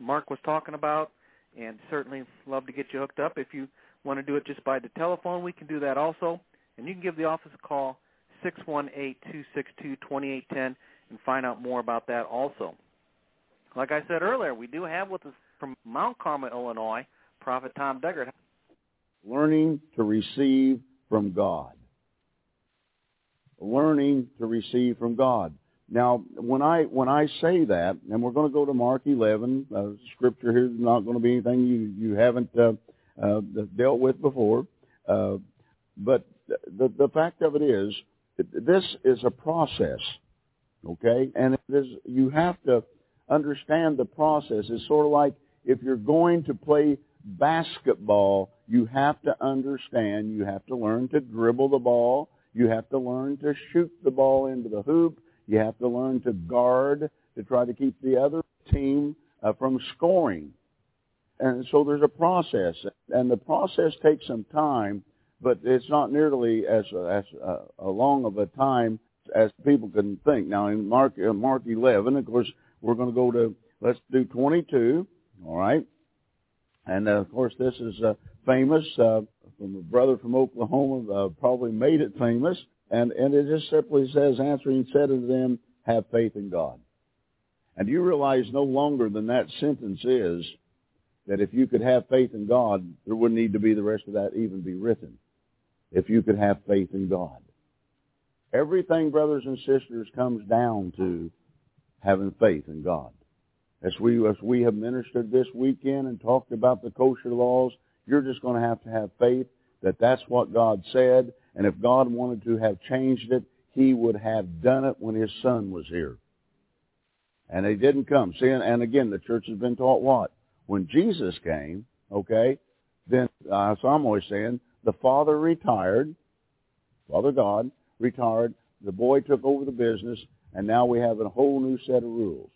Mark was talking about, and certainly love to get you hooked up. If you want to do it just by the telephone, we can do that also. And you can give the office a call 618-262-2810 and find out more about that also. Like I said earlier, we do have with us from Mount Carmel, Illinois, Prophet Tom Deckard. Learning to receive from God. Learning to receive from God. Now, when I when I say that, and we're going to go to Mark 11, uh, scripture here is not going to be anything you you haven't uh, uh, dealt with before, uh, but the the fact of it is, this is a process, okay? And it is, you have to understand the process. It's sort of like if you're going to play basketball you have to understand, you have to learn to dribble the ball, you have to learn to shoot the ball into the hoop, you have to learn to guard to try to keep the other team uh, from scoring. And so there's a process, and the process takes some time, but it's not nearly as as uh, a long of a time as people can think. Now in Mark uh, Mark 11, of course, we're going to go to let's do 22. All right, and uh, of course this is uh, famous uh, from a brother from Oklahoma. Uh, probably made it famous, and and it just simply says, answering said to them, "Have faith in God." And you realize no longer than that sentence is that if you could have faith in God, there wouldn't need to be the rest of that even be written. If you could have faith in God. Everything, brothers and sisters, comes down to having faith in God. As we, as we have ministered this weekend and talked about the kosher laws, you're just going to have to have faith that that's what God said. And if God wanted to have changed it, he would have done it when his son was here. And he didn't come. See, and again, the church has been taught what? When Jesus came, okay, then, uh, so I'm always saying, the father retired, Father God retired, the boy took over the business, and now we have a whole new set of rules.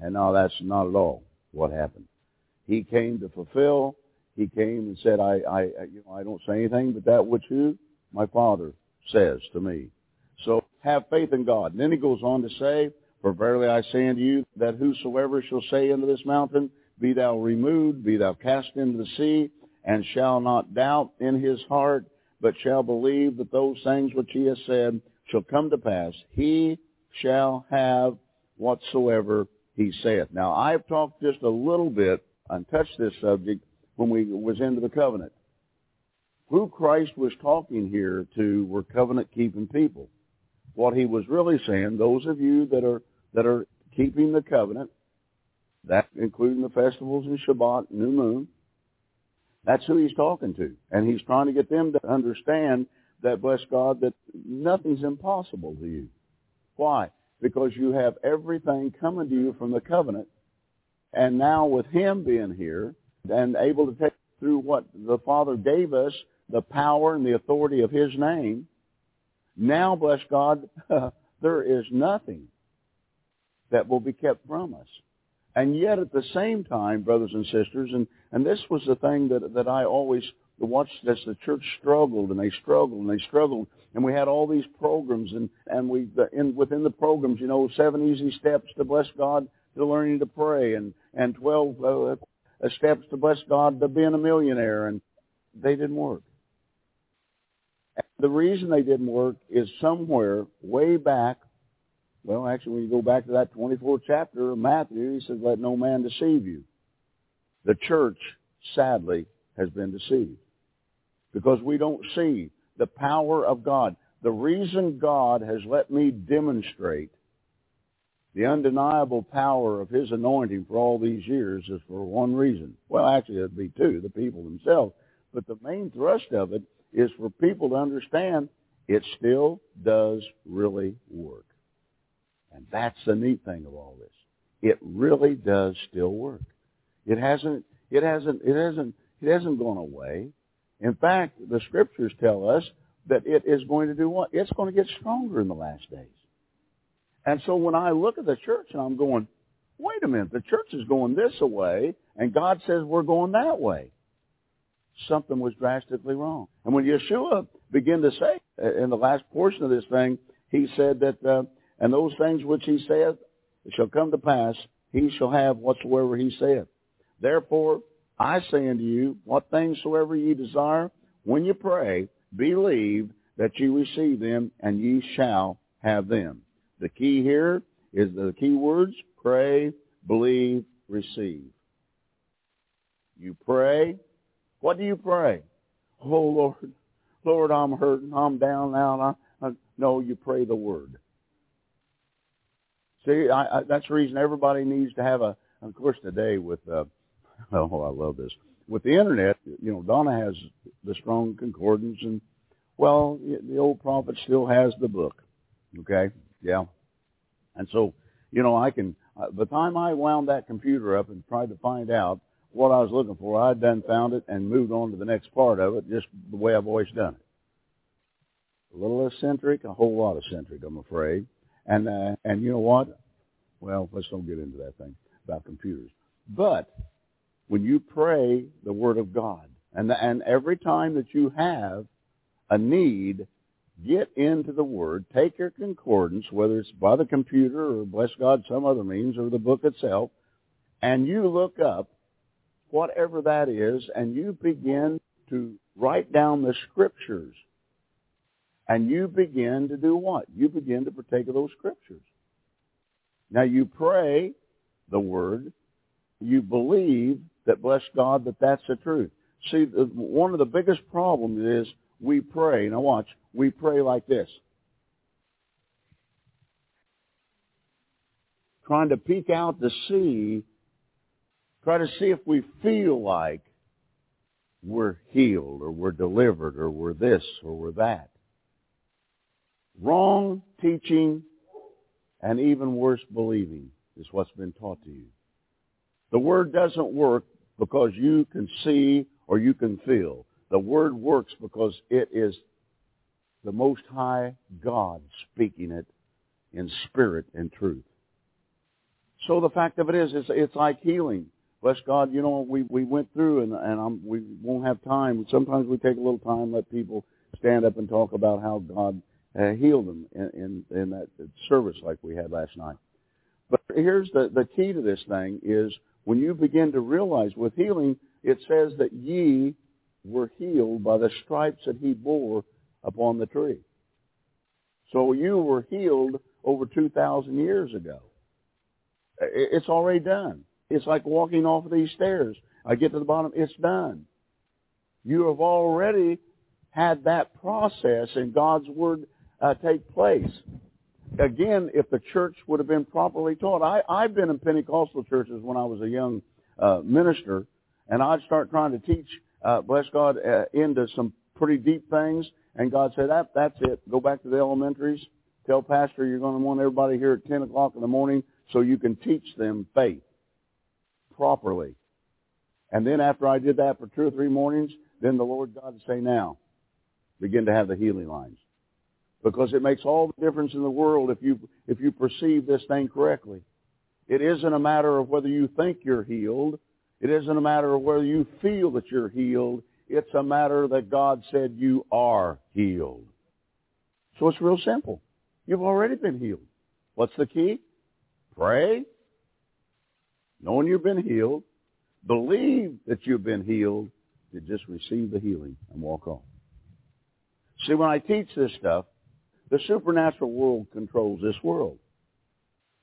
And now that's not at all what happened. He came to fulfill. He came and said, I, I, you know, I don't say anything but that which who? My Father says to me. So have faith in God. And then he goes on to say, For verily I say unto you, that whosoever shall say unto this mountain, Be thou removed, be thou cast into the sea, and shall not doubt in his heart, but shall believe that those things which he has said shall come to pass, he shall have whatsoever he saith. Now, I've talked just a little bit and touched this subject when we was into the covenant. Who Christ was talking here to were covenant-keeping people. What he was really saying, those of you that are that are keeping the covenant, that including the festivals and Shabbat, New Moon, that's who he's talking to. And he's trying to get them to understand that, bless God, that nothing's impossible to you. Why? Because you have everything coming to you from the covenant. And now with him being here and able to take through what the Father gave us, the power and the authority of his name, now, bless God, there is nothing that will be kept from us. And yet at the same time, brothers and sisters, and, and this was the thing that, that I always watched as the church struggled and they struggled and they struggled. And we had all these programs and, and we, in, within the programs, you know, seven easy steps to bless God to learning to pray and, and 12 uh, steps to bless God to being a millionaire. And they didn't work. The reason they didn't work is somewhere way back well, actually, when you go back to that 24th chapter of Matthew, he says, let no man deceive you. The church, sadly, has been deceived because we don't see the power of God. The reason God has let me demonstrate the undeniable power of his anointing for all these years is for one reason. Well, actually, it'd be two, the people themselves. But the main thrust of it is for people to understand it still does really work. And that's the neat thing of all this. It really does still work. It hasn't, it hasn't, it hasn't, it hasn't gone away. In fact, the scriptures tell us that it is going to do what? It's going to get stronger in the last days. And so when I look at the church and I'm going, wait a minute, the church is going this way and God says we're going that way. Something was drastically wrong. And when Yeshua began to say in the last portion of this thing, he said that uh, and those things which he saith shall come to pass, he shall have whatsoever he saith. Therefore, I say unto you, what things soever ye desire, when you pray, believe that ye receive them, and ye shall have them. The key here is the key words, pray, believe, receive. You pray. What do you pray? Oh, Lord, Lord, I'm hurting. I'm down now. I, I, no, you pray the word. See, I, I, that's the reason everybody needs to have a. Of course, today with uh, oh, I love this with the internet. You know, Donna has the strong concordance, and well, the old prophet still has the book. Okay, yeah, and so you know, I can. Uh, the time I wound that computer up and tried to find out what I was looking for. I'd done found it and moved on to the next part of it, just the way I've always done it. A little eccentric, a whole lot eccentric, I'm afraid. And uh, and you know what? Well, let's don't get into that thing about computers. But when you pray the Word of God, and and every time that you have a need, get into the Word, take your concordance, whether it's by the computer or bless God some other means or the book itself, and you look up whatever that is, and you begin to write down the scriptures. And you begin to do what? You begin to partake of those scriptures. Now you pray the word. You believe that, bless God, that that's the truth. See, one of the biggest problems is we pray. Now watch. We pray like this. Trying to peek out to see Try to see if we feel like we're healed or we're delivered or we're this or we're that. Wrong teaching and even worse believing is what's been taught to you. The Word doesn't work because you can see or you can feel. The Word works because it is the Most High God speaking it in spirit and truth. So the fact of it is, it's, it's like healing bless God, you know, we, we went through and, and I'm, we won't have time. Sometimes we take a little time, let people stand up and talk about how God uh, healed them in, in, in that service like we had last night. But here's the, the key to this thing is when you begin to realize with healing, it says that ye were healed by the stripes that he bore upon the tree. So you were healed over 2,000 years ago. It's already done. It's like walking off these stairs. I get to the bottom, it's done. You have already had that process in God's Word uh, take place. Again, if the church would have been properly taught, I, I've been in Pentecostal churches when I was a young uh, minister, and I'd start trying to teach, uh, bless God, uh, into some pretty deep things, and God said, that, that's it. Go back to the elementaries. Tell pastor you're going to want everybody here at 10 o'clock in the morning so you can teach them faith properly. And then after I did that for two or three mornings, then the Lord God would say, now, begin to have the healing lines. Because it makes all the difference in the world if you, if you perceive this thing correctly. It isn't a matter of whether you think you're healed. It isn't a matter of whether you feel that you're healed. It's a matter that God said you are healed. So it's real simple. You've already been healed. What's the key? Pray knowing you've been healed, believe that you've been healed, to just receive the healing and walk on. See, when I teach this stuff, the supernatural world controls this world.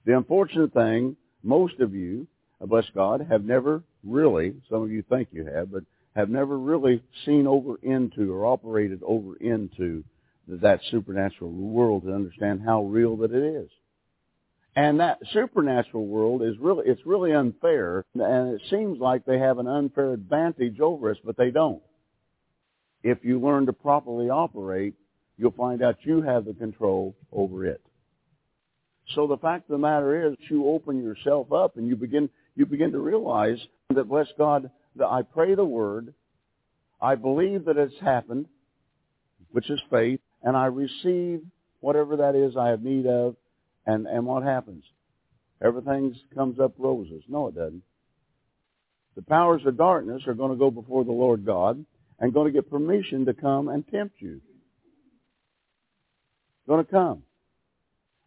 The unfortunate thing, most of you, bless God, have never really, some of you think you have, but have never really seen over into or operated over into that supernatural world to understand how real that it is. And that supernatural world is really, it's really unfair. And it seems like they have an unfair advantage over us, but they don't. If you learn to properly operate, you'll find out you have the control over it. So the fact of the matter is, you open yourself up and you begin, you begin to realize that, bless God, that I pray the word, I believe that it's happened, which is faith, and I receive whatever that is I have need of, and, and what happens? Everything comes up roses. No, it doesn't. The powers of darkness are going to go before the Lord God and going to get permission to come and tempt you. Going to come.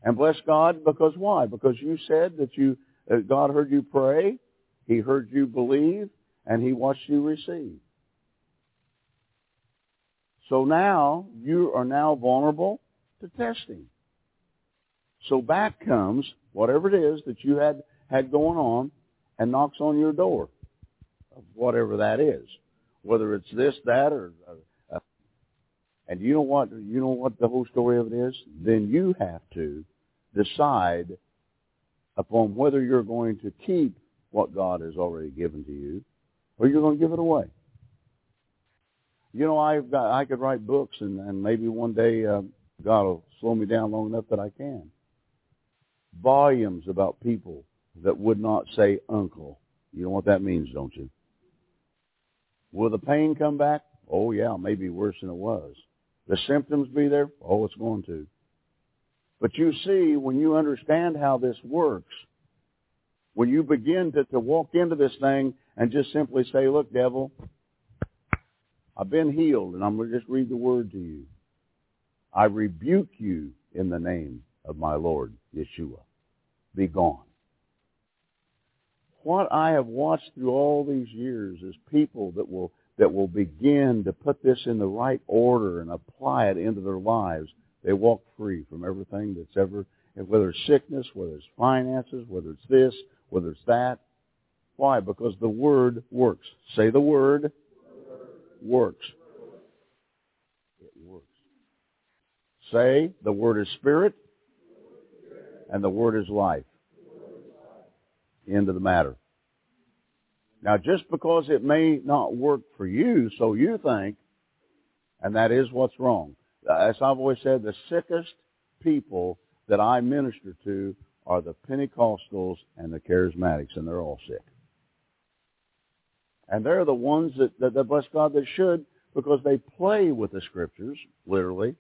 And bless God because why? Because you said that you uh, God heard you pray, He heard you believe, and He watched you receive. So now you are now vulnerable to testing. So back comes whatever it is that you had, had going on and knocks on your door, of whatever that is, whether it's this, that, or. Uh, uh, and you know what? You know what the whole story of it is. Then you have to decide upon whether you're going to keep what God has already given to you, or you're going to give it away. You know, I've got I could write books, and, and maybe one day uh, God will slow me down long enough that I can volumes about people that would not say uncle. You know what that means, don't you? Will the pain come back? Oh yeah, maybe worse than it was. The symptoms be there? Oh, it's going to. But you see, when you understand how this works, when you begin to, to walk into this thing and just simply say, look, devil, I've been healed, and I'm going to just read the word to you. I rebuke you in the name of my Lord, Yeshua. Be gone. What I have watched through all these years is people that will that will begin to put this in the right order and apply it into their lives. They walk free from everything that's ever, whether it's sickness, whether it's finances, whether it's this, whether it's that. Why? Because the Word works. Say the Word works. It works. Say the Word is Spirit and the Word is life. End of the matter. Now, just because it may not work for you, so you think, and that is what's wrong. As I've always said, the sickest people that I minister to are the Pentecostals and the Charismatics, and they're all sick. And they're the ones that, that, that bless God, that should, because they play with the Scriptures, literally.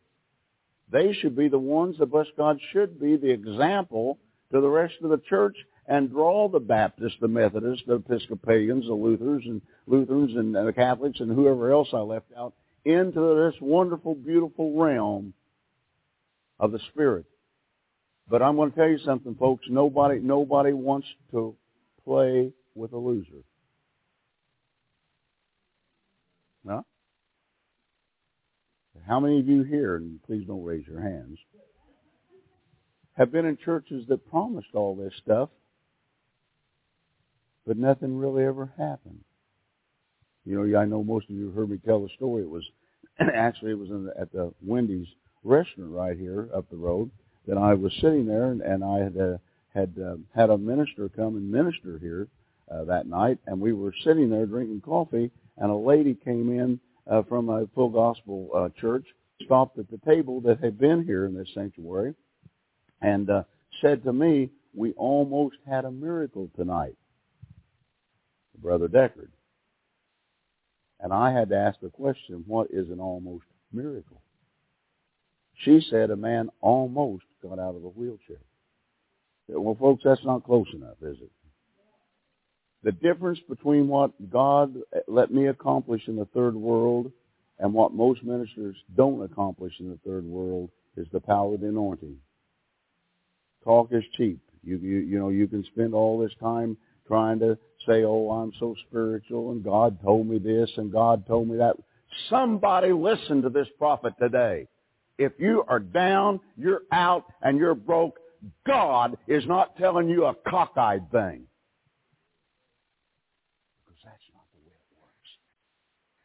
They should be the ones that, bless God, should be the example to the rest of the church and draw the Baptists, the Methodists, the Episcopalians, the Lutherans, and Lutherans and the Catholics and whoever else I left out into this wonderful, beautiful realm of the Spirit. But I'm going to tell you something, folks. Nobody, nobody wants to play with a loser. No? How many of you here, and please don't raise your hands, have been in churches that promised all this stuff but nothing really ever happened. You know, I know most of you heard me tell the story. It was actually it was in the, at the Wendy's restaurant right here up the road that I was sitting there, and, and I had uh, had uh, had a minister come and minister here uh, that night, and we were sitting there drinking coffee, and a lady came in uh, from a full gospel uh, church, stopped at the table that had been here in this sanctuary, and uh, said to me, "We almost had a miracle tonight." Brother Deckard. And I had to ask the question, what is an almost miracle? She said a man almost got out of a wheelchair. Well, folks, that's not close enough, is it? The difference between what God let me accomplish in the third world and what most ministers don't accomplish in the third world is the power of the anointing. Talk is cheap. You, you, you know, you can spend all this time trying to say, oh, I'm so spiritual and God told me this and God told me that. Somebody listen to this prophet today. If you are down, you're out, and you're broke, God is not telling you a cockeyed thing. Because that's not the way it works.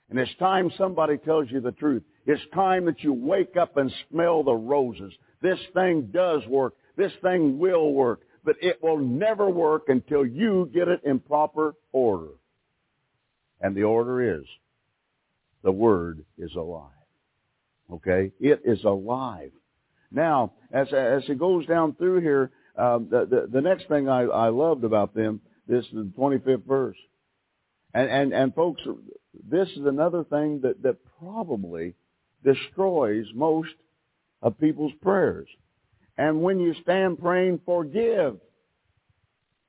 And it's time somebody tells you the truth. It's time that you wake up and smell the roses. This thing does work. This thing will work but it will never work until you get it in proper order. And the order is, the Word is alive. Okay? It is alive. Now, as, as it goes down through here, um, the, the, the next thing I, I loved about them, this is the 25th verse. And, and, and folks, this is another thing that, that probably destroys most of people's prayers. And when you stand praying, forgive.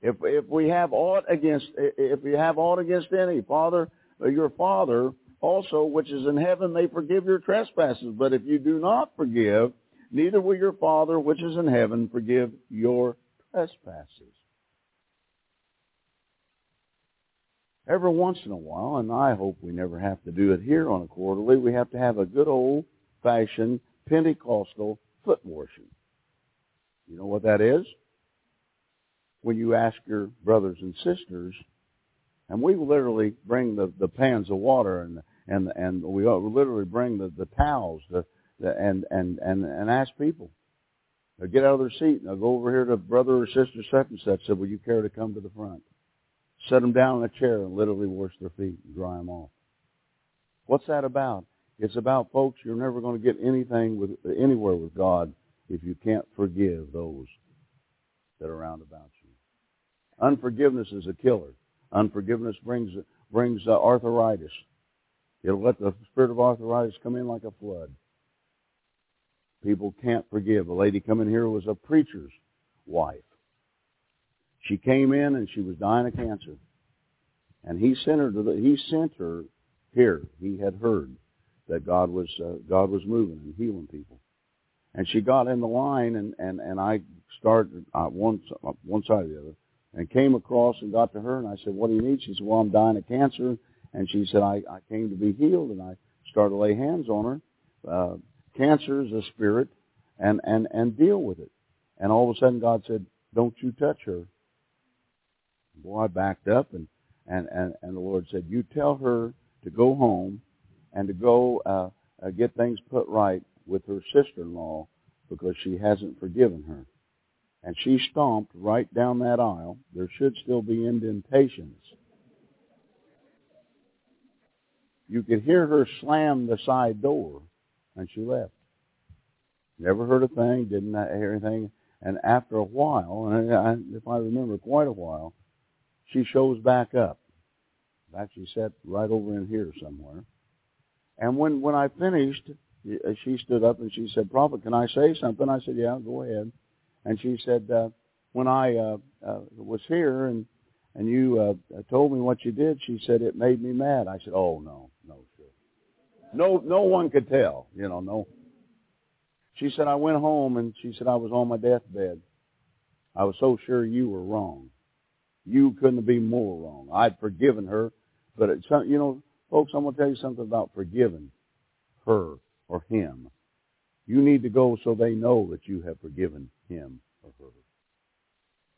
If if we have aught against if we have aught against any, Father, your Father also which is in heaven may forgive your trespasses. But if you do not forgive, neither will your Father which is in heaven forgive your trespasses. Every once in a while, and I hope we never have to do it here on a quarterly, we have to have a good old fashioned Pentecostal foot washing. You know what that is? When you ask your brothers and sisters, and we literally bring the, the pans of water and and and we literally bring the, the towels the, the, and and and and ask people. They'll get out of their seat and they'll go over here to brother or sister such and such. Said, "Will you care to come to the front?" Set them down in a chair and literally wash their feet and dry them off. What's that about? It's about folks. You're never going to get anything with anywhere with God if you can't forgive those that are around about you. Unforgiveness is a killer. Unforgiveness brings brings uh, arthritis. It'll let the spirit of arthritis come in like a flood. People can't forgive. A lady coming here was a preacher's wife. She came in and she was dying of cancer. And he sent her to the, he sent her here. He had heard that God was uh, God was moving and healing people. And she got in the line and and and I started uh, one uh, one side or the other and came across and got to her and I said, "What do you need?" She said, "Well, I'm dying of cancer." And she said, "I I came to be healed." And I started to lay hands on her. Uh, cancer is a spirit, and and and deal with it. And all of a sudden, God said, "Don't you touch her." Boy, I backed up and and and and the Lord said, "You tell her to go home and to go uh, uh, get things put right with her sister-in-law because she hasn't forgiven her." And she stomped right down that aisle. There should still be indentations. You could hear her slam the side door, and she left. Never heard a thing, didn't hear anything. And after a while, and I, if I remember quite a while, she shows back up. In fact, she sat right over in here somewhere. And when when I finished, she stood up and she said, "Prophet, can I say something?" I said, "Yeah, go ahead." And she said, uh, "When I uh, uh, was here and and you uh, told me what you did," she said, "It made me mad." I said, "Oh no, no, sure. No, no one could tell. You know, no." She said, "I went home and she said I was on my deathbed. I was so sure you were wrong." You couldn't be more wrong. I'd forgiven her, but it's, you know, folks, I'm going to tell you something about forgiving her or him. You need to go so they know that you have forgiven him or her.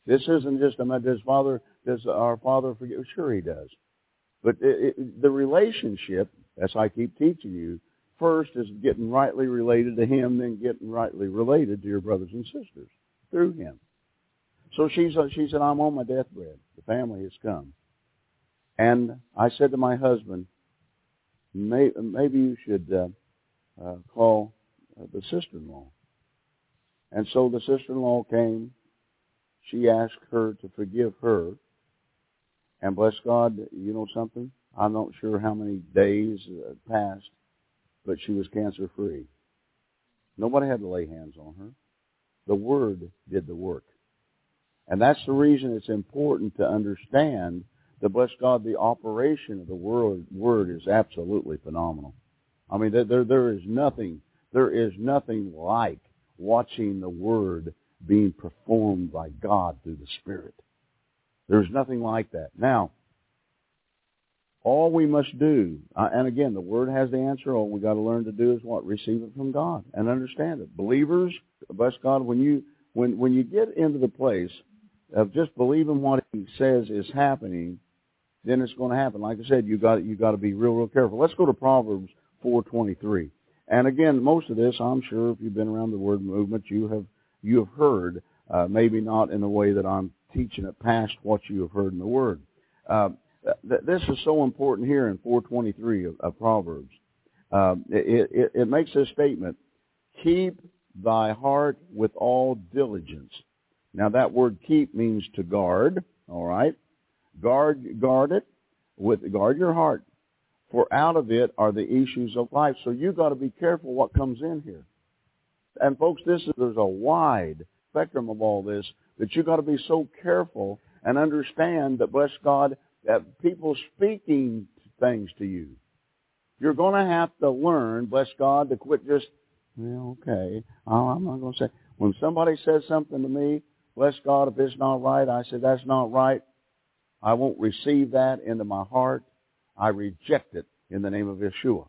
This isn't just a does Father does our Father forgive? Sure, He does. But it, it, the relationship, as I keep teaching you, first is getting rightly related to Him, then getting rightly related to your brothers and sisters through Him. So she said, she said, I'm on my deathbed. The family has come. And I said to my husband, May, maybe you should uh, uh, call uh, the sister-in-law. And so the sister-in-law came. She asked her to forgive her. And bless God, you know something? I'm not sure how many days uh, passed, but she was cancer-free. Nobody had to lay hands on her. The Word did the work. And that's the reason it's important to understand that, bless God, the operation of the word, word is absolutely phenomenal. I mean, there, there is nothing, there is nothing like watching the word being performed by God through the Spirit. There's nothing like that. Now, all we must do, uh, and again, the Word has the answer. All we got to learn to do is what? Receive it from God and understand it. Believers, bless God, when you when when you get into the place of just believing what he says is happening, then it's going to happen. Like I said, you got you got to be real real careful. Let's go to Proverbs 4:23. And again, most of this, I'm sure, if you've been around the word movement, you have you have heard. Uh, maybe not in the way that I'm teaching it past what you have heard in the word. Uh, th- this is so important here in 423 of, of Proverbs. Uh, it, it, it makes this statement: "Keep thy heart with all diligence, now that word keep means to guard, all right? Guard guard it with guard your heart. For out of it are the issues of life. So you got to be careful what comes in here. And folks, this is there's a wide spectrum of all this that you got to be so careful and understand that bless God that people speaking things to you. You're going to have to learn, bless God, to quit just, well, okay, oh, I'm not going to say. When somebody says something to me, bless God, if it's not right, I said, that's not right. I won't receive that into my heart. I reject it in the name of Yeshua.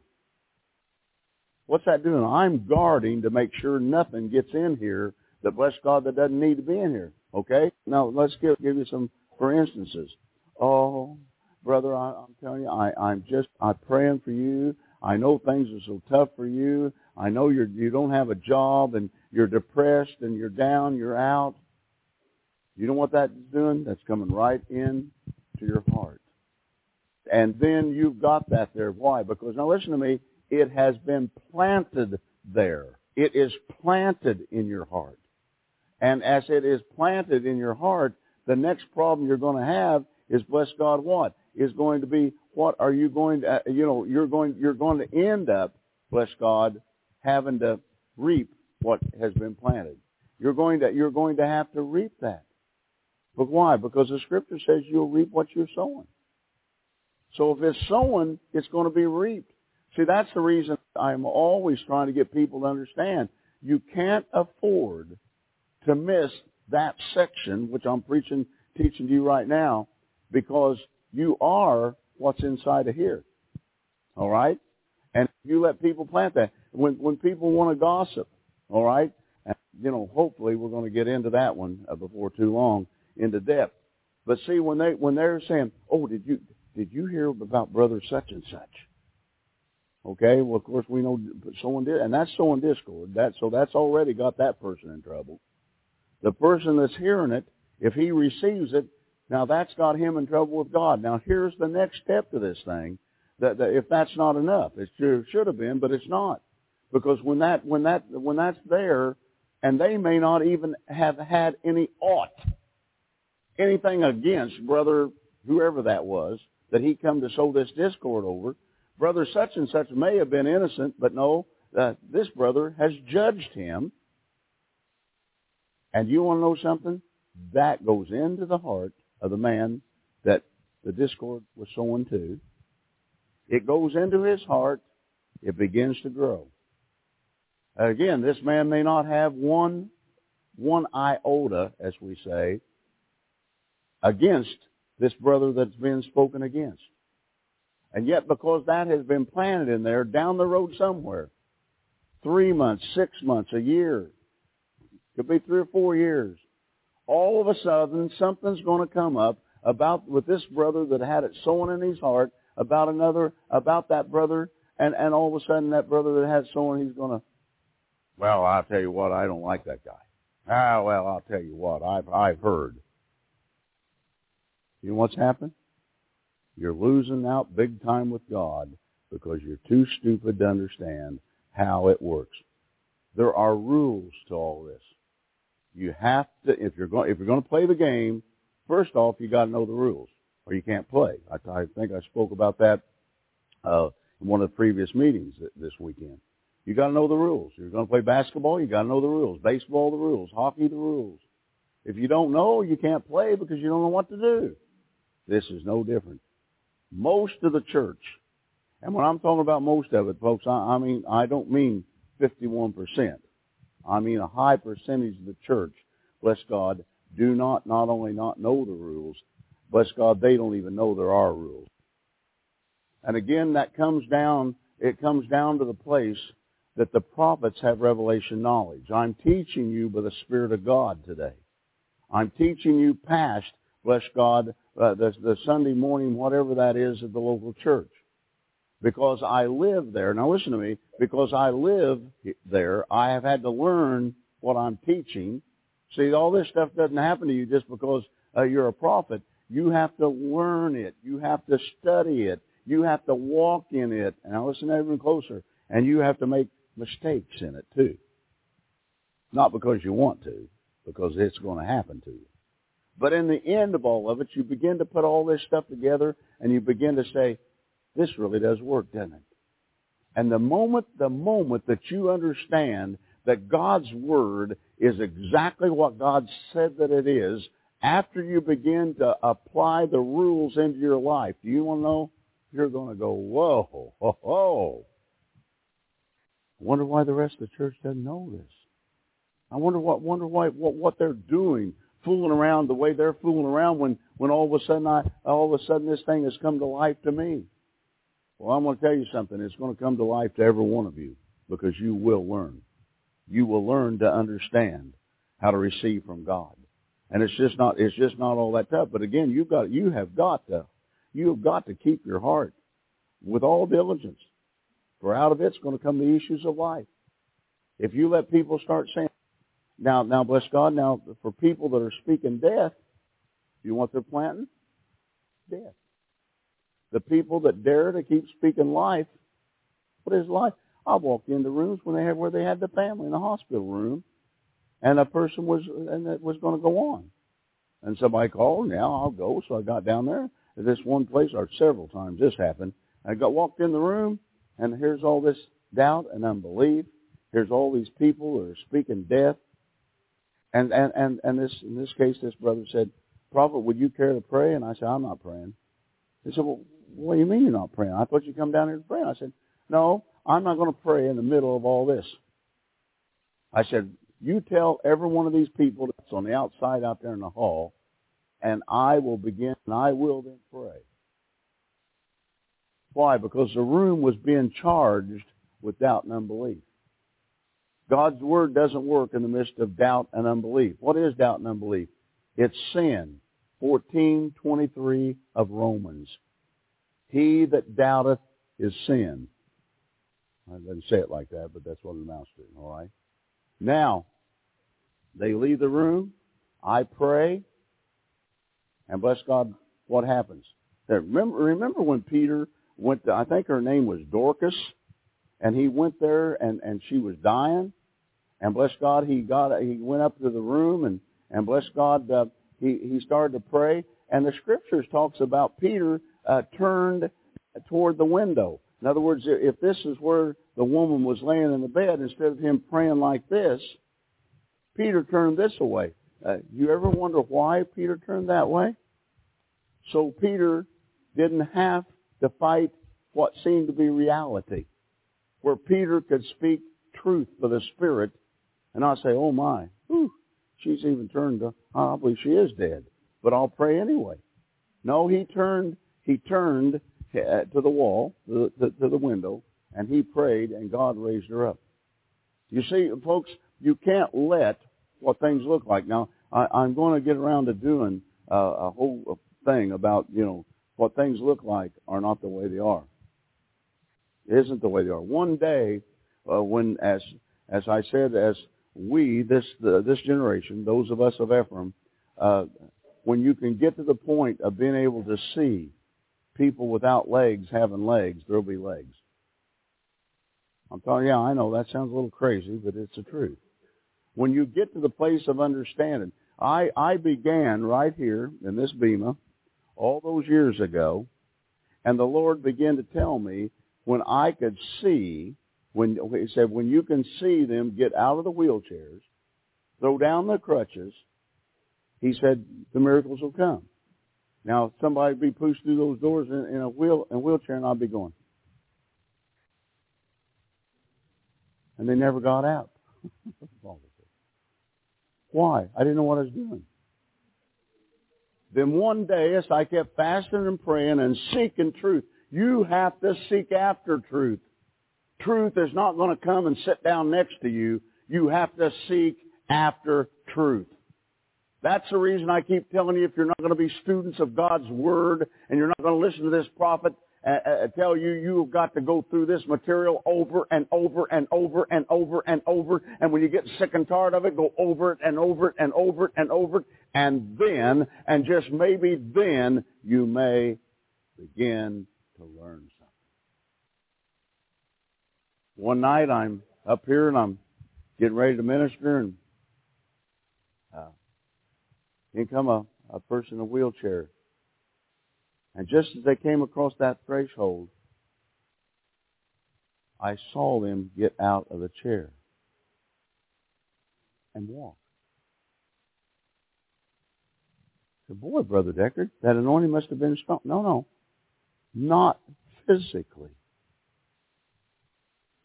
What's that doing? I'm guarding to make sure nothing gets in here that, bless God, that doesn't need to be in here. Okay? Now, let's give, give you some, for instances. Oh, brother, I, I'm telling you, I, I'm just, I'm praying for you. I know things are so tough for you. I know you're, you don't have a job and you're depressed and you're down, you're out. You know what that's doing? That's coming right in to your heart. And then you've got that there. Why? Because now listen to me. It has been planted there. It is planted in your heart. And as it is planted in your heart, the next problem you're going to have is, bless God, what? is going to be what are you going to, you know, you're going, you're going to end up, bless God, having to reap what has been planted. You're going to, you're going to have to reap that. But why? Because the scripture says you'll reap what you're sowing. So if it's sown, it's going to be reaped. See, that's the reason I'm always trying to get people to understand. You can't afford to miss that section, which I'm preaching, teaching to you right now, because you are what's inside of here. All right? And you let people plant that. When, when people want to gossip, all right? And, you know, hopefully we're going to get into that one uh, before too long into depth. But see, when they when they're saying, "Oh, did you did you hear about brother such and such?" Okay, well, of course we know someone did, and that's sowing discord. That so that's already got that person in trouble. The person that's hearing it, if he receives it, now that's got him in trouble with God. Now here's the next step to this thing. That, that if that's not enough, it should, should have been, but it's not, because when that when that when that's there, and they may not even have had any ought, anything against brother whoever that was that he come to sow this discord over. Brother such and such may have been innocent, but no, uh, this brother has judged him. And you want to know something? That goes into the heart of the man that the discord was sown to. It goes into his heart. It begins to grow. Again, this man may not have one, one iota, as we say, against this brother that's been spoken against. And yet, because that has been planted in there down the road somewhere, three months, six months, a year, could be three or four years, all of a sudden something's going to come up about with this brother that had it sown in his heart about another, about that brother, and, and all of a sudden that brother that had sown, he's going to, well, I'll tell you what, I don't like that guy. Ah, well, I'll tell you what, I've, I've heard. You know what's happened? You're losing out big time with God because you're too stupid to understand how it works. There are rules to all this. You have to, if you're going, if you're going to play the game, first off, you got to know the rules, or you can't play. I, I think I spoke about that uh, in one of the previous meetings this weekend. You got to know the rules. You're going to play basketball, you got to know the rules. Baseball, the rules. Hockey, the rules. If you don't know, you can't play because you don't know what to do. This is no different. Most of the church, and when I'm talking about most of it, folks, I, I mean, I don't mean 51%. I mean a high percentage of the church, bless God, do not not only not know the rules, bless God, they don't even know there are rules. And again, that comes down, it comes down to the place that the prophets have revelation knowledge. I'm teaching you by the Spirit of God today. I'm teaching you past, bless God, uh, the, the Sunday morning, whatever that is, at the local church. Because I live there. Now listen to me. Because I live there, I have had to learn what I'm teaching. See, all this stuff doesn't happen to you just because uh, you're a prophet. You have to learn it. You have to study it. You have to walk in it. And now listen even closer. And you have to make mistakes in it too. Not because you want to, because it's going to happen to you. But in the end of all of it, you begin to put all this stuff together and you begin to say, this really does work, doesn't it? And the moment, the moment that you understand that God's Word is exactly what God said that it is, after you begin to apply the rules into your life, do you want to know? You're going to go, whoa, ho, ho. I wonder why the rest of the church doesn't know this. I wonder what, wonder why, what, what they're doing fooling around the way they're fooling around when, when all of a sudden I, all of a sudden this thing has come to life to me. Well, I'm going to tell you something. It's going to come to life to every one of you because you will learn. You will learn to understand how to receive from God. And it's just not, it's just not all that tough. But again, you've got, you have got to, you have got to keep your heart with all diligence. For out of it's going to come the issues of life. If you let people start saying, now, now, bless God. Now, for people that are speaking death, you want their planting? Death. The people that dare to keep speaking life, what is life? I walked into rooms when they had where they had the family in the hospital room, and a person was and it was going to go on, and somebody called. Now I'll go. So I got down there. at this one place, or several times this happened. I got walked in the room, and here's all this doubt and unbelief. Here's all these people that are speaking death. And and and and this in this case, this brother said, "Prophet, would you care to pray?" And I said, "I'm not praying." He said, "Well, what do you mean you're not praying? I thought you come down here to pray." I said, "No, I'm not going to pray in the middle of all this." I said, "You tell every one of these people that's on the outside out there in the hall, and I will begin, and I will then pray." Why? Because the room was being charged with doubt and unbelief. God's word doesn't work in the midst of doubt and unbelief. What is doubt and unbelief? It's sin. 1423 of Romans. He that doubteth is sin. I didn't say it like that, but that's what it amounts to, all right? Now, they leave the room. I pray. And bless God, what happens? Remember, remember when Peter went to, I think her name was Dorcas, and he went there and, and she was dying. And bless God, he got, he went up to the room and, and bless God, uh, he, he started to pray. And the scriptures talks about Peter uh, turned toward the window. In other words, if this is where the woman was laying in the bed, instead of him praying like this, Peter turned this away. Uh, you ever wonder why Peter turned that way? So Peter didn't have to fight what seemed to be reality, where Peter could speak truth for the Spirit and not say, oh my, whew, she's even turned to, I believe she is dead, but I'll pray anyway. No, he turned, he turned uh, to the wall, to the, to the window, and he prayed, and God raised her up. You see, folks, you can't let what things look like. Now, I, I'm going to get around to doing uh, a whole thing about, you know, what things look like are not the way they are. It isn't the way they are. One day, uh, when, as as I said, as we, this the, this generation, those of us of Ephraim, uh, when you can get to the point of being able to see people without legs having legs, there'll be legs. I'm telling you, yeah, I know that sounds a little crazy, but it's the truth. When you get to the place of understanding, I, I began right here in this Bema all those years ago, and the Lord began to tell me when I could see when he said, when you can see them get out of the wheelchairs, throw down the crutches, he said the miracles will come. Now somebody be pushed through those doors in, in a wheel in a wheelchair, and I'll be going. And they never got out. Why? I didn't know what I was doing. Then one day, as I kept fasting and praying and seeking truth, you have to seek after truth truth is not going to come and sit down next to you. You have to seek after truth. That's the reason I keep telling you if you're not going to be students of God's Word and you're not going to listen to this prophet uh, uh, tell you you've got to go through this material over and over and over and over and over. And when you get sick and tired of it, go over it and over it and over it and over it. And then, and just maybe then, you may begin to learn one night I'm up here and I'm getting ready to minister and uh, in come a, a person in a wheelchair. And just as they came across that threshold, I saw them get out of the chair and walk. Said, boy, Brother Deckard, that anointing must have been strong. No, no, not physically.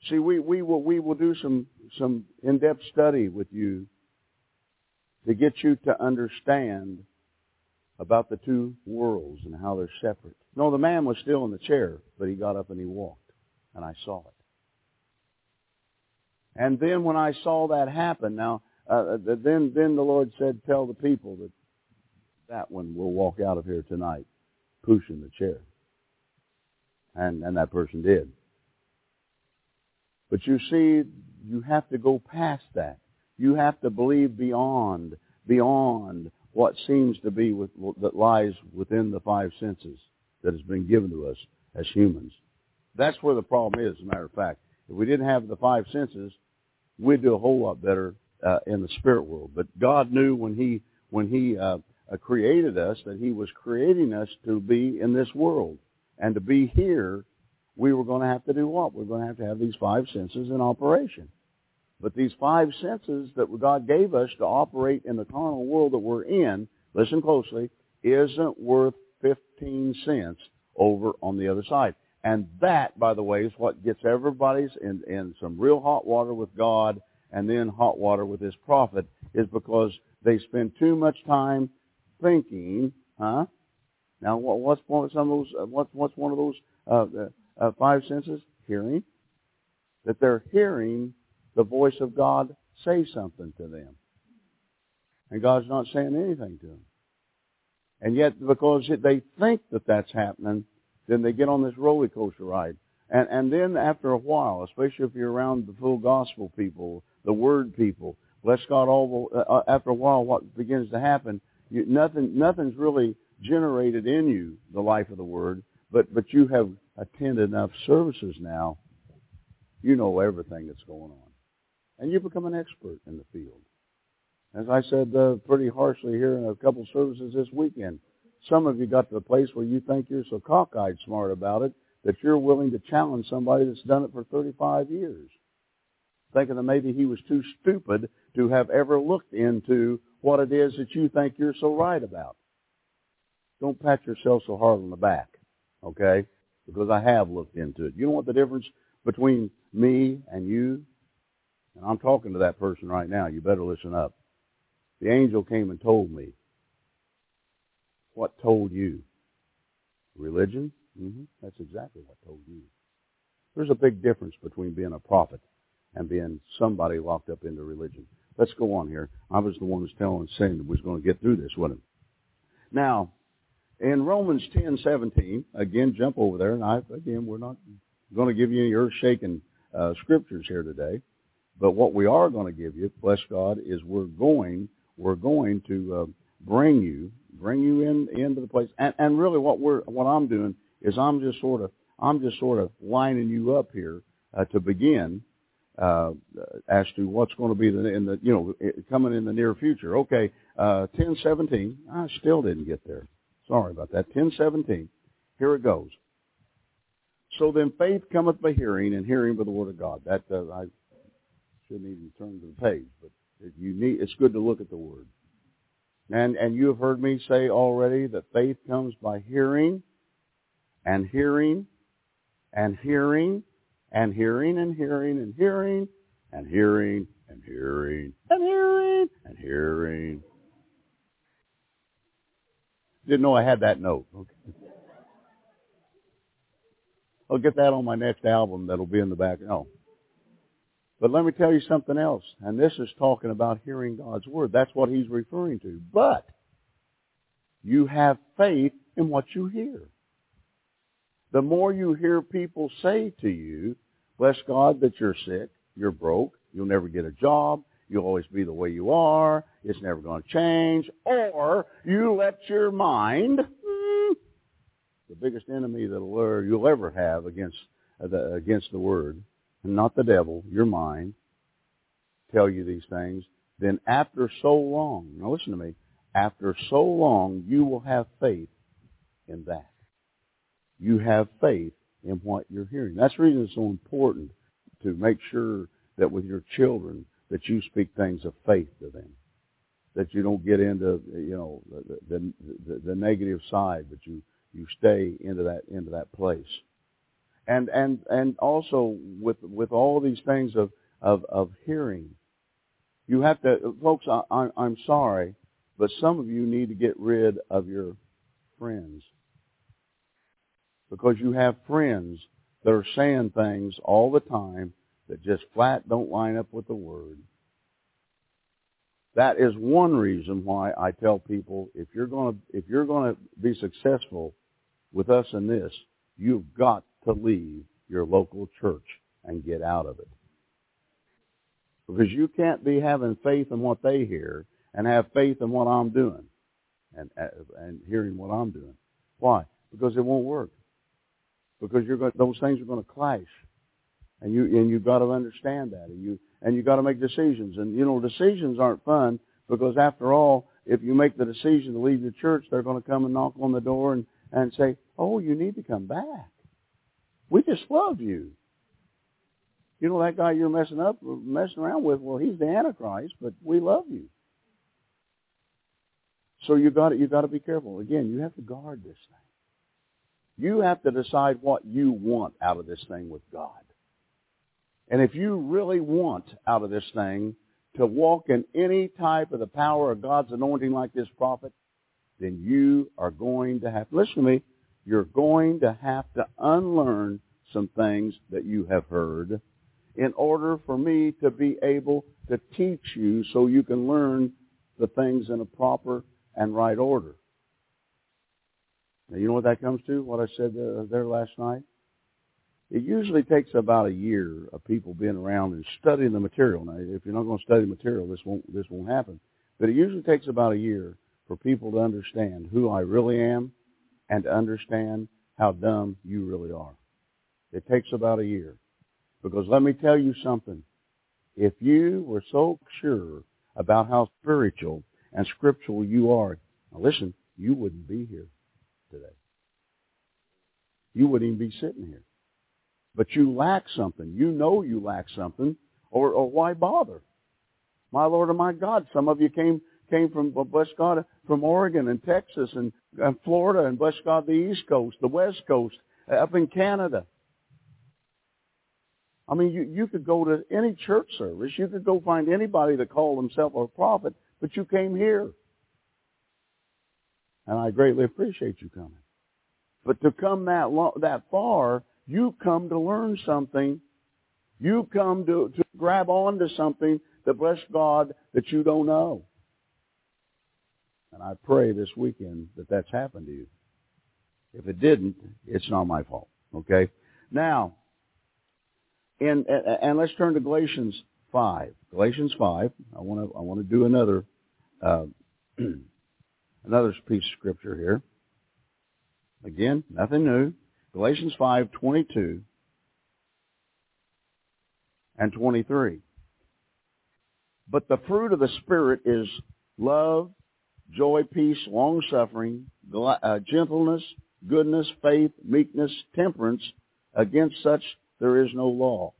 See, we, we will we will do some some in-depth study with you to get you to understand about the two worlds and how they're separate. No, the man was still in the chair, but he got up and he walked, and I saw it. And then when I saw that happen, now uh, then then the Lord said, "Tell the people that that one will walk out of here tonight, pushing the chair." And and that person did. But you see, you have to go past that. You have to believe beyond, beyond what seems to be with, that lies within the five senses that has been given to us as humans. That's where the problem is, as a matter of fact. If we didn't have the five senses, we'd do a whole lot better uh, in the spirit world. But God knew when He when He uh, uh, created us, that he was creating us to be in this world. And to be here, we were going to have to do what? We're going to have to have these five senses in operation. But these five senses that God gave us to operate in the carnal world that we're in, listen closely, isn't worth 15 cents over on the other side. And that, by the way, is what gets everybody's in, in some real hot water with God and then hot water with his prophet is because they spend too much time thinking, huh? Now, what's one of those? Uh, what's what's one of those uh, uh, five senses? Hearing. That they're hearing the voice of God say something to them, and God's not saying anything to them. And yet, because they think that that's happening, then they get on this roller coaster ride. And and then after a while, especially if you're around the full gospel people, the word people, bless God, all the, uh, after a while, what begins to happen? You, nothing nothing's really generated in you the life of the word, but but you have attended enough services now. You know everything that's going on, and you become an expert in the field. As I said uh, pretty harshly here in a couple services this weekend, some of you got to the place where you think you're so cockeyed smart about it that you're willing to challenge somebody that's done it for 35 years, thinking that maybe he was too stupid to have ever looked into what it is that you think you're so right about. Don't pat yourself so hard on the back, okay? Because I have looked into it. You know what the difference between me and you? And I'm talking to that person right now. You better listen up. The angel came and told me. What told you? Religion? Mm-hmm. That's exactly what told you. There's a big difference between being a prophet and being somebody locked up into religion. Let's go on here. I was the one who's telling saying that was going to get through this with him. Now, in Romans ten seventeen, again, jump over there, and I again, we're not going to give you any earth-shaking uh, scriptures here today, but what we are going to give you, bless God, is we're going we're going to uh, bring you bring you in into the place, and, and really what we're what I'm doing is I'm just sort of I'm just sort of lining you up here uh, to begin uh, as to what's going to be the, in the you know coming in the near future. Okay, uh, ten seventeen. I still didn't get there. Sorry about that. Ten seventeen. Here it goes. So then faith cometh by hearing, and hearing by the word of God. That uh, I shouldn't even turn to the page, but you need. It's good to look at the word. And and you have heard me say already that faith comes by hearing, and hearing, and hearing, and hearing, and hearing, and hearing, and hearing, and hearing, and hearing, and hearing. Didn't know I had that note. Okay. I'll get that on my next album that'll be in the back. No. But let me tell you something else. And this is talking about hearing God's word. That's what he's referring to. But you have faith in what you hear. The more you hear people say to you, bless God that you're sick, you're broke, you'll never get a job, you'll always be the way you are, it's never going to change, or you let your mind, hmm, the biggest enemy that you'll ever have against uh, the, against the word, and not the devil, your mind, tell you these things, then after so long, now listen to me, after so long, you will have faith in that. You have faith in what you're hearing. That's the reason it's so important to make sure that with your children that you speak things of faith to them. That you don't get into you know the the, the, the negative side, but you you stay into that into that place and and and also with with all these things of of of hearing you have to folks I, I i'm sorry but some of you need to get rid of your friends because you have friends that are saying things all the time that just flat don't line up with the word that is one reason why I tell people if you're going to if you're going to be successful with us in this, you've got to leave your local church and get out of it. Because you can't be having faith in what they hear and have faith in what I'm doing and, and hearing what I'm doing. Why? Because it won't work. Because you're going, those things are going to clash. And you, and you've got to understand that. And you, and you've got to make decisions. And, you know, decisions aren't fun because after all, if you make the decision to leave the church, they're going to come and knock on the door and, and say, oh, you need to come back. We just love you. You know that guy you're messing up, messing around with. Well, he's the Antichrist, but we love you. So you got you got to be careful. Again, you have to guard this thing. You have to decide what you want out of this thing with God. And if you really want out of this thing to walk in any type of the power of God's anointing like this prophet, then you are going to have, listen to me, you're going to have to unlearn some things that you have heard in order for me to be able to teach you so you can learn the things in a proper and right order. Now, you know what that comes to? What I said uh, there last night? It usually takes about a year of people being around and studying the material. Now, if you're not going to study the material, this won't this won't happen. But it usually takes about a year for people to understand who I really am and to understand how dumb you really are. It takes about a year. Because let me tell you something. If you were so sure about how spiritual and scriptural you are, now listen, you wouldn't be here today. You wouldn't even be sitting here. But you lack something. You know you lack something, or, or why bother? My Lord and my God, some of you came came from, bless God, from Oregon and Texas and, and Florida and bless God, the East Coast, the West Coast, up in Canada. I mean, you, you could go to any church service. You could go find anybody that called himself a prophet, but you came here. And I greatly appreciate you coming. But to come that lo- that far you come to learn something. You come to, to grab onto something that, bless God, that you don't know. And I pray this weekend that that's happened to you. If it didn't, it's not my fault. Okay? Now, and, and let's turn to Galatians 5. Galatians 5. I want to I want to do another uh, another piece of scripture here. Again, nothing new. Galatians 5, 22 and 23. But the fruit of the Spirit is love, joy, peace, long-suffering, uh, gentleness, goodness, faith, meekness, temperance. Against such there is no law.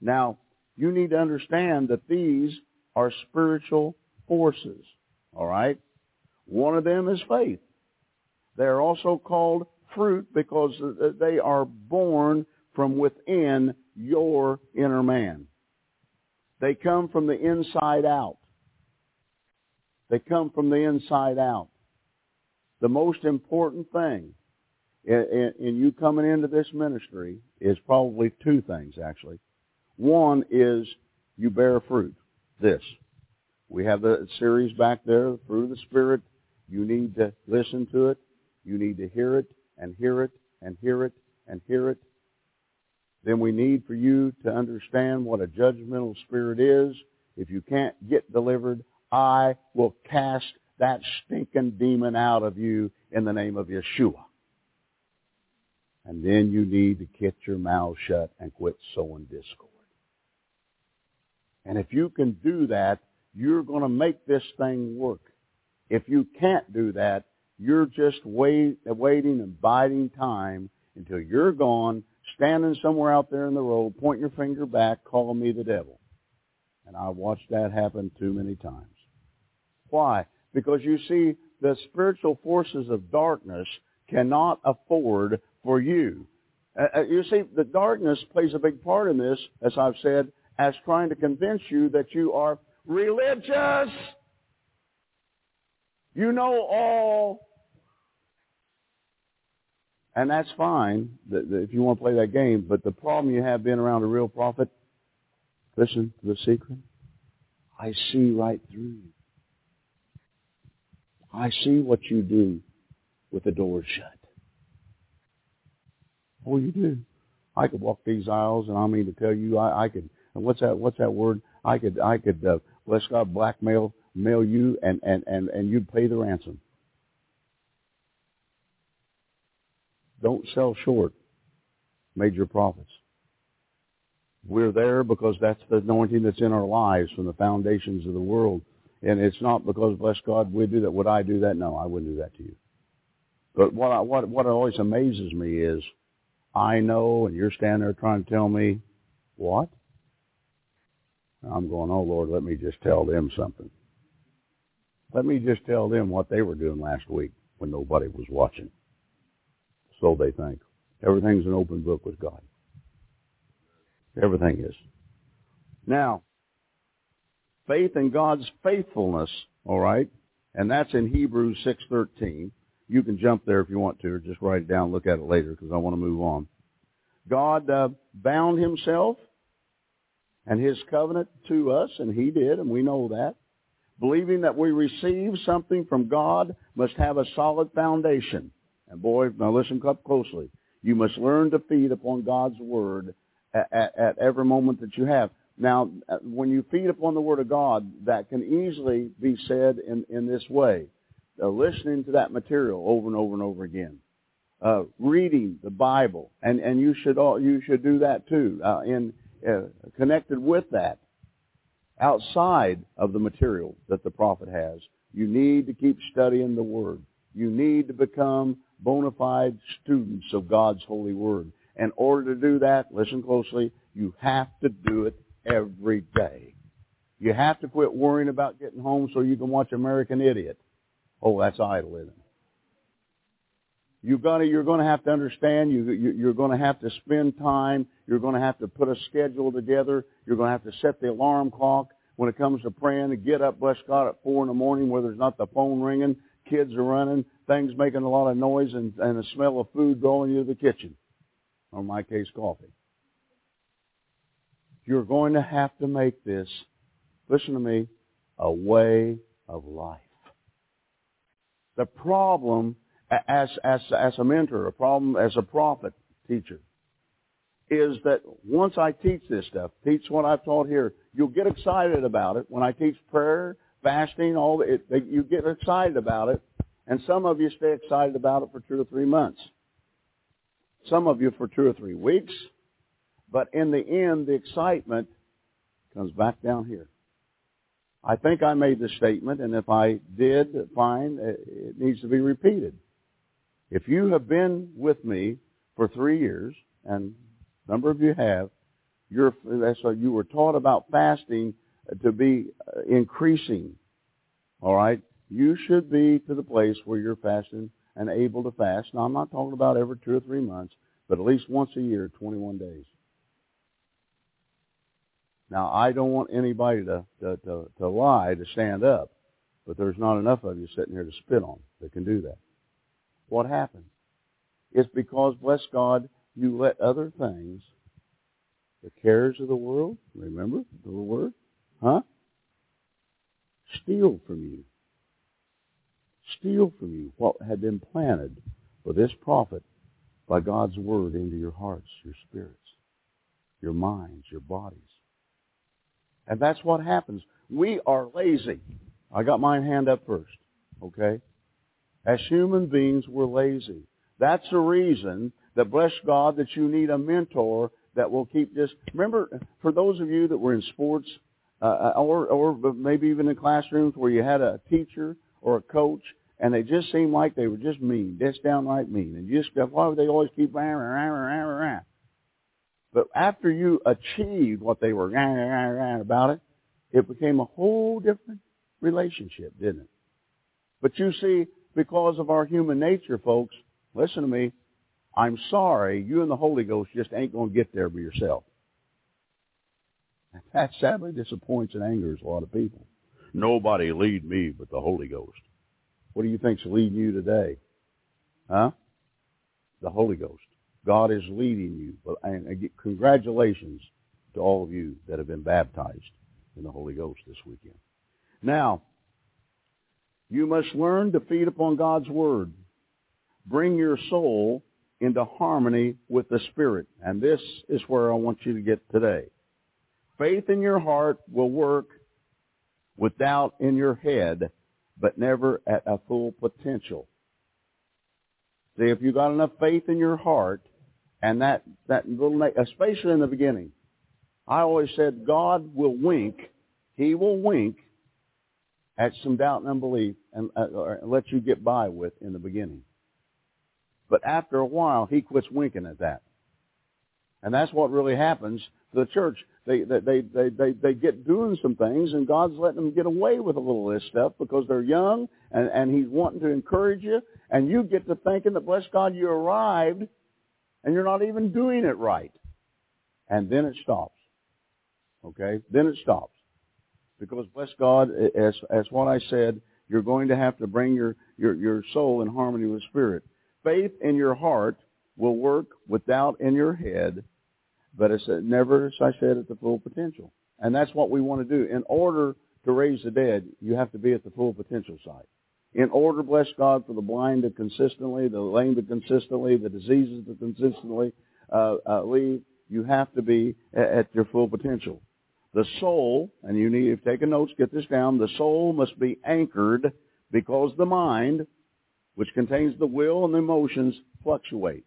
Now, you need to understand that these are spiritual forces. All right? One of them is faith. They are also called fruit because they are born from within your inner man. They come from the inside out. They come from the inside out. The most important thing in, in, you coming into this ministry is probably two things, actually. One is you bear fruit. This. We have the series back there, Fruit of the Spirit. You need to listen to it. You need to hear it and hear it and hear it and hear it, then we need for you to understand what a judgmental spirit is. If you can't get delivered, I will cast that stinking demon out of you in the name of Yeshua. And then you need to get your mouth shut and quit sowing discord. And if you can do that, you're going to make this thing work. If you can't do that, you're just wait, waiting and biding time until you're gone, standing somewhere out there in the road, pointing your finger back, calling me the devil. And I've watched that happen too many times. Why? Because you see, the spiritual forces of darkness cannot afford for you. Uh, uh you see, the darkness plays a big part in this, as I've said, as trying to convince you that you are religious. You know all. And that's fine if you want to play that game. But the problem you have being around a real prophet, listen to the secret. I see right through you. I see what you do with the door shut. Oh, you do. I could walk these aisles, and I mean to tell you, I, I could. What's that? What's that word? I could. I could. Uh, bless God, blackmail mail you, and and and and you'd pay the ransom. Don't sell short major prophets. We're there because that's the anointing that's in our lives from the foundations of the world. and it's not because bless God we do that. Would I do that? No, I wouldn't do that to you. But what I, what what always amazes me is I know, and you're standing there trying to tell me what? I'm going, oh Lord, let me just tell them something. Let me just tell them what they were doing last week when nobody was watching. So they think. Everything's an open book with God. Everything is. Now, faith in God's faithfulness, all right, and that's in Hebrews 6.13. You can jump there if you want to, or just write it down, look at it later, because I want to move on. God uh, bound himself and his covenant to us, and he did, and we know that. Believing that we receive something from God must have a solid foundation. And boy, now listen up closely. You must learn to feed upon God's word at, at, at every moment that you have. Now, when you feed upon the Word of God, that can easily be said in, in this way. Uh, listening to that material over and over and over again. Uh, reading the Bible, and, and you should all, you should do that too. Uh, in uh, connected with that, outside of the material that the prophet has, you need to keep studying the Word. You need to become bona fide students of God's holy Word. In order to do that, listen closely, you have to do it every day. You have to quit worrying about getting home so you can watch American Idiot. Oh, that's. You've got to, you're going to have to understand. You, you, you're going to have to spend time. You're going to have to put a schedule together. You're going to have to set the alarm clock when it comes to praying to get up, bless God, at four in the morning where there's not the phone ringing, kids are running, things making a lot of noise, and, and the smell of food going into the kitchen. Or in my case, coffee. You're going to have to make this, listen to me, a way of life. The problem as, as, as a mentor, a problem as a prophet, teacher, is that once I teach this stuff, teach what I've taught here, you'll get excited about it. When I teach prayer, fasting, all it, you get excited about it, and some of you stay excited about it for two or three months. Some of you for two or three weeks, but in the end, the excitement comes back down here. I think I made the statement, and if I did, fine, it needs to be repeated. If you have been with me for three years, and a number of you have, you're, so you were taught about fasting to be uh, increasing. All right? You should be to the place where you're fasting and able to fast. Now, I'm not talking about every two or three months, but at least once a year, 21 days. Now, I don't want anybody to, to, to, to lie, to stand up, but there's not enough of you sitting here to spit on that can do that. What happened? It's because, bless God, you let other things, the cares of the world, remember the word, huh? Steal from you. Steal from you what had been planted for this prophet by God's word into your hearts, your spirits, your minds, your bodies. And that's what happens. We are lazy. I got my hand up first, okay? As human beings, we're lazy. That's the reason that, bless God, that you need a mentor that will keep this. Remember, for those of you that were in sports, uh, or, or maybe even in classrooms where you had a teacher or a coach and they just seemed like they were just mean, just downright mean. And you just, why would they always keep rah, rah, rah, rah, rah. But after you achieved what they were rah, rah, rah, about it, it became a whole different relationship, didn't it? But you see, because of our human nature, folks, listen to me, I'm sorry, you and the Holy Ghost just ain't going to get there by yourself. That sadly disappoints and angers a lot of people. Nobody lead me but the Holy Ghost. What do you think's leading you today? Huh? The Holy Ghost. God is leading you. And congratulations to all of you that have been baptized in the Holy Ghost this weekend. Now, you must learn to feed upon God's Word. Bring your soul into harmony with the Spirit. And this is where I want you to get today. Faith in your heart will work with doubt in your head, but never at a full potential. See, if you got enough faith in your heart, and that, that little, especially in the beginning, I always said God will wink, He will wink at some doubt and unbelief and uh, let you get by with in the beginning. But after a while, he quits winking at that. And that's what really happens to the church. They, they, they, they, they, they get doing some things and God's letting them get away with a little of this stuff because they're young and, and he's wanting to encourage you and you get to thinking that bless God you arrived and you're not even doing it right. And then it stops. Okay? Then it stops. Because bless God, as, as what I said, you're going to have to bring your, your, your soul in harmony with spirit. Faith in your heart will work without in your head, but it's never, as I said, at the full potential. And that's what we want to do. In order to raise the dead, you have to be at the full potential site. In order, bless God, for the blind to consistently, the lame to consistently, the diseases to consistently uh, uh, leave, you have to be at, at your full potential. The soul, and you need, if taking notes, get this down, the soul must be anchored because the mind, which contains the will and the emotions, fluctuate.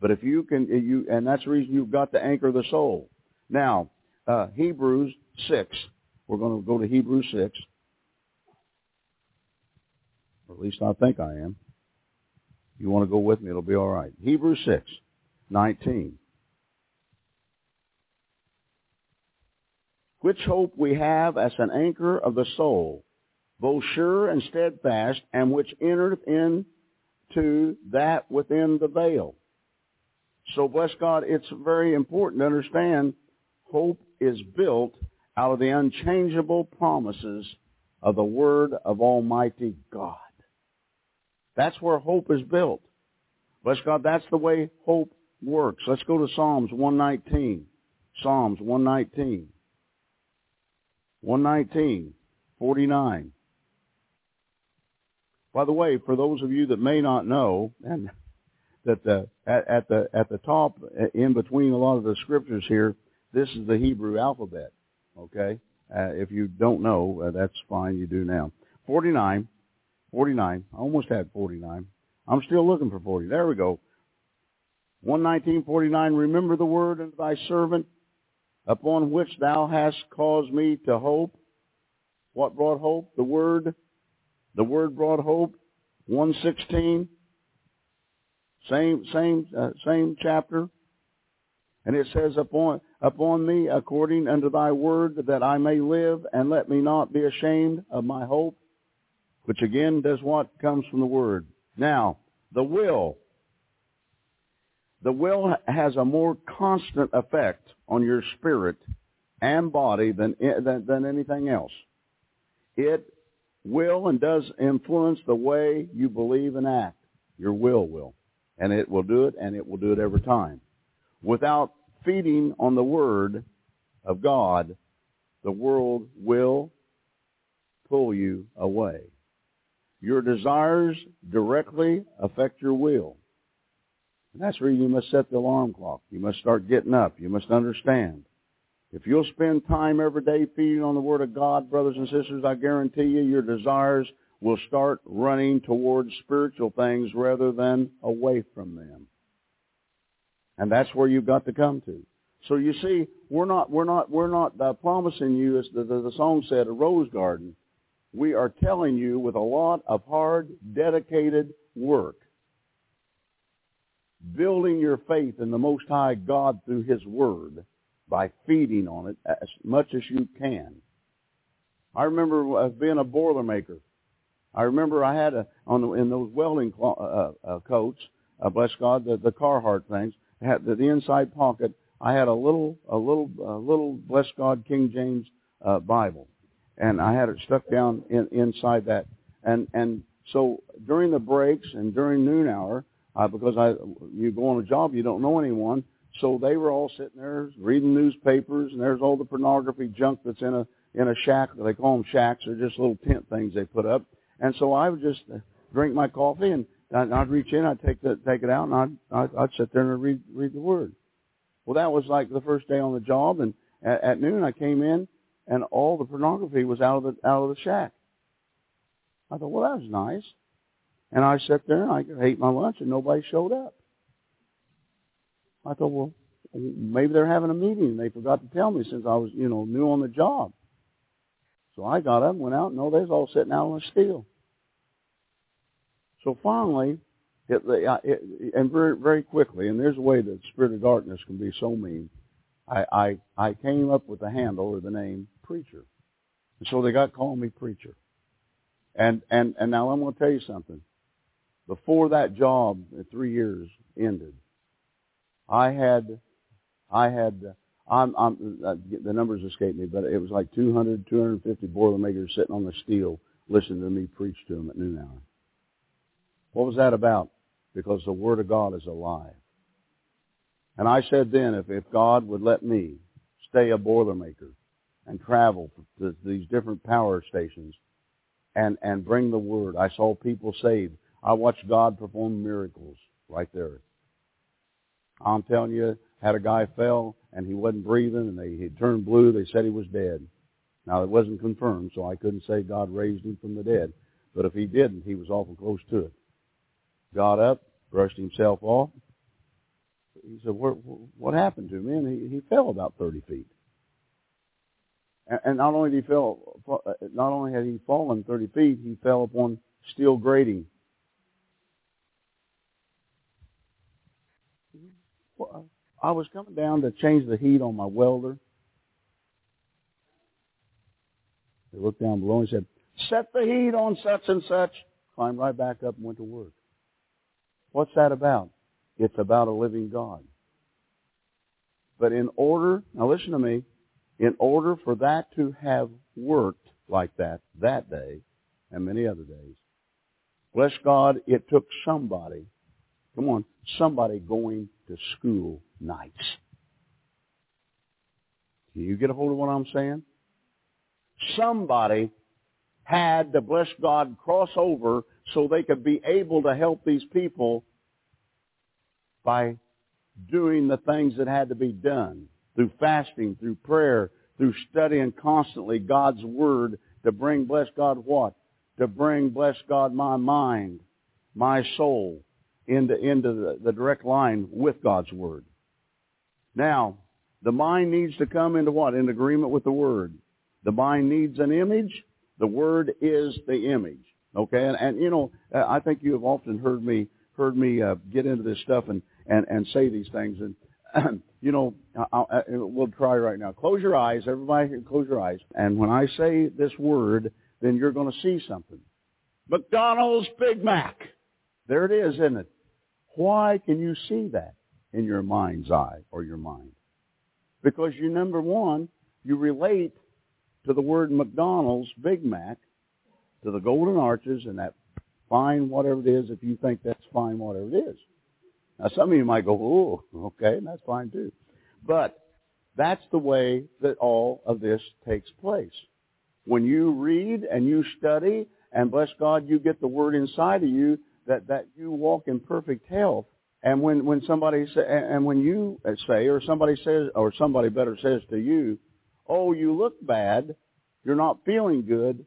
But if you can, you, and that's the reason you've got to anchor the soul. Now, uh, Hebrews 6. We're going to go to Hebrews 6. Or at least I think I am. You want to go with me, it'll be all right. Hebrews 6, 19. which hope we have as an anchor of the soul, both sure and steadfast, and which entereth in to that within the veil. So bless God, it's very important to understand hope is built out of the unchangeable promises of the Word of Almighty God. That's where hope is built. Bless God, that's the way hope works. Let's go to Psalms 119. Psalms 119. 119, 49. By the way, for those of you that may not know, and that the, at, at the at the top, in between a lot of the scriptures here, this is the Hebrew alphabet. Okay, uh, if you don't know, uh, that's fine. You do now. 49, 49. I almost had 49. I'm still looking for 40. There we go. 119.49. Remember the word of thy servant upon which thou hast caused me to hope. What brought hope? The word. The word brought hope. 116. Same, same, uh, same chapter. And it says, upon, upon me according unto thy word that I may live and let me not be ashamed of my hope. Which again does what comes from the word. Now, the will. The will has a more constant effect on your spirit and body than, than, than anything else. It will and does influence the way you believe and act. Your will will. And it will do it, and it will do it every time. Without feeding on the Word of God, the world will pull you away. Your desires directly affect your will. And that's where you must set the alarm clock. You must start getting up. You must understand. If you'll spend time every day feeding on the Word of God, brothers and sisters, I guarantee you your desires will start running towards spiritual things rather than away from them. And that's where you've got to come to. So you see, we're not, we're not, we're not uh, promising you, as the, the, the song said, a rose garden. We are telling you with a lot of hard, dedicated work building your faith in the Most High God through His Word by feeding on it as much as you can. I remember uh, being a boilermaker. I remember I had a on the, in those welding uh, uh, uh, coats, uh, bless God, the, the Carhartt things. Had the, the inside pocket. I had a little, a little, a little, bless God, King James uh, Bible, and I had it stuck down in, inside that. And and so during the breaks and during noon hour, uh, because I you go on a job you don't know anyone. So they were all sitting there reading newspapers, and there's all the pornography junk that's in a in a shack. They call them shacks. They're just little tent things they put up. And so I would just uh, drink my coffee, and I'd reach in, I'd take the take it out, and I'd I'd, sit there and read read the word. Well, that was like the first day on the job, and at, at noon I came in, and all the pornography was out of the out of the shack. I thought, well, that was nice. And I sat there and I ate my lunch and nobody showed up. I thought, well, maybe they're having a meeting and they forgot to tell me since I was, you know, new on the job. So I got up and went out, and no, they was all sitting out on the steel. So finally, it, it, and very, very quickly, and there's a way that spirit of darkness can be so mean. I, I, I came up with the handle or the name preacher. And so they got calling me preacher. And, and, and now I'm going to tell you something. Before that job, three years ended, I had, I had, I'm, I'm, uh, the numbers escape me, but it was like 200, 250 Boilermakers sitting on the steel listening to me preach to them at noon hour. What was that about? Because the Word of God is alive. And I said then, if, if God would let me stay a Boilermaker and travel to these different power stations and, and bring the Word, I saw people saved. I watched God perform miracles right there. I'm telling you, had a guy fell and he wasn't breathing and they, he turned blue. They said he was dead. Now it wasn't confirmed, so I couldn't say God raised him from the dead. But if he didn't, he was awful close to it. Got up, brushed himself off. He said, what, what happened to me? And he, he fell about 30 feet. And, not only did he fell, not only had he fallen 30 feet, he fell upon steel grating. I was coming down to change the heat on my welder. He looked down below and said, set the heat on such and such. Climbed right back up and went to work. What's that about? It's about a living God. But in order, now listen to me, in order for that to have worked like that that day and many other days, bless God, it took somebody, come on, somebody going to school nights. Can you get a hold of what I'm saying? Somebody had to, bless God, cross over so they could be able to help these people by doing the things that had to be done through fasting, through prayer, through studying constantly God's Word to bring, bless God, what? To bring, bless God, my mind, my soul into, into the, the direct line with God's Word. Now, the mind needs to come into what? In agreement with the Word. The mind needs an image. The Word is the image. Okay, and, and you know, I think you have often heard me heard me uh, get into this stuff and and and say these things, and you know, I'll, I, we'll try right now. Close your eyes, everybody. Close your eyes, and when I say this word, then you're going to see something. McDonald's Big Mac. There it is, isn't it? Why can you see that in your mind's eye or your mind? Because you, number one, you relate to the word McDonald's Big Mac to the golden arches and that fine whatever it is if you think that's fine whatever it is. Now some of you might go, oh, okay, and that's fine too. But that's the way that all of this takes place. When you read and you study and bless God, you get the word inside of you that, that you walk in perfect health. And when, when somebody say, and when you say, or somebody says, or somebody better says to you, oh, you look bad, you're not feeling good,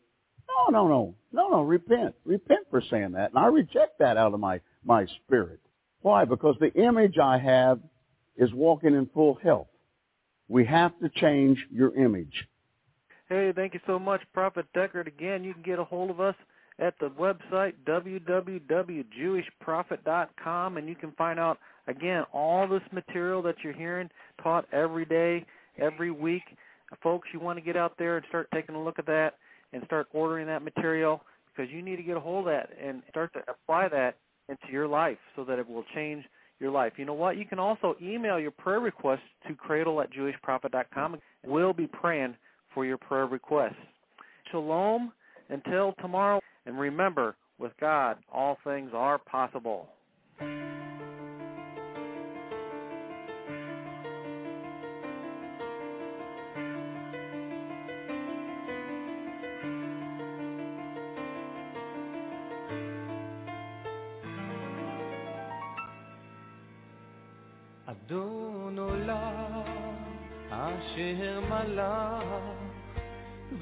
no, no, no. No, no, repent. Repent for saying that. And I reject that out of my, my spirit. Why? Because the image I have is walking in full health. We have to change your image. Hey, thank you so much, Prophet Deckard. Again, you can get a hold of us at the website www.jewishprophet.com, and you can find out, again, all this material that you're hearing taught every day, every week. Folks, you want to get out there and start taking a look at that and start ordering that material because you need to get a hold of that and start to apply that into your life so that it will change your life. You know what? You can also email your prayer requests to cradle at jewishprophet.com. We'll be praying for your prayer requests. Shalom until tomorrow. And remember, with God, all things are possible.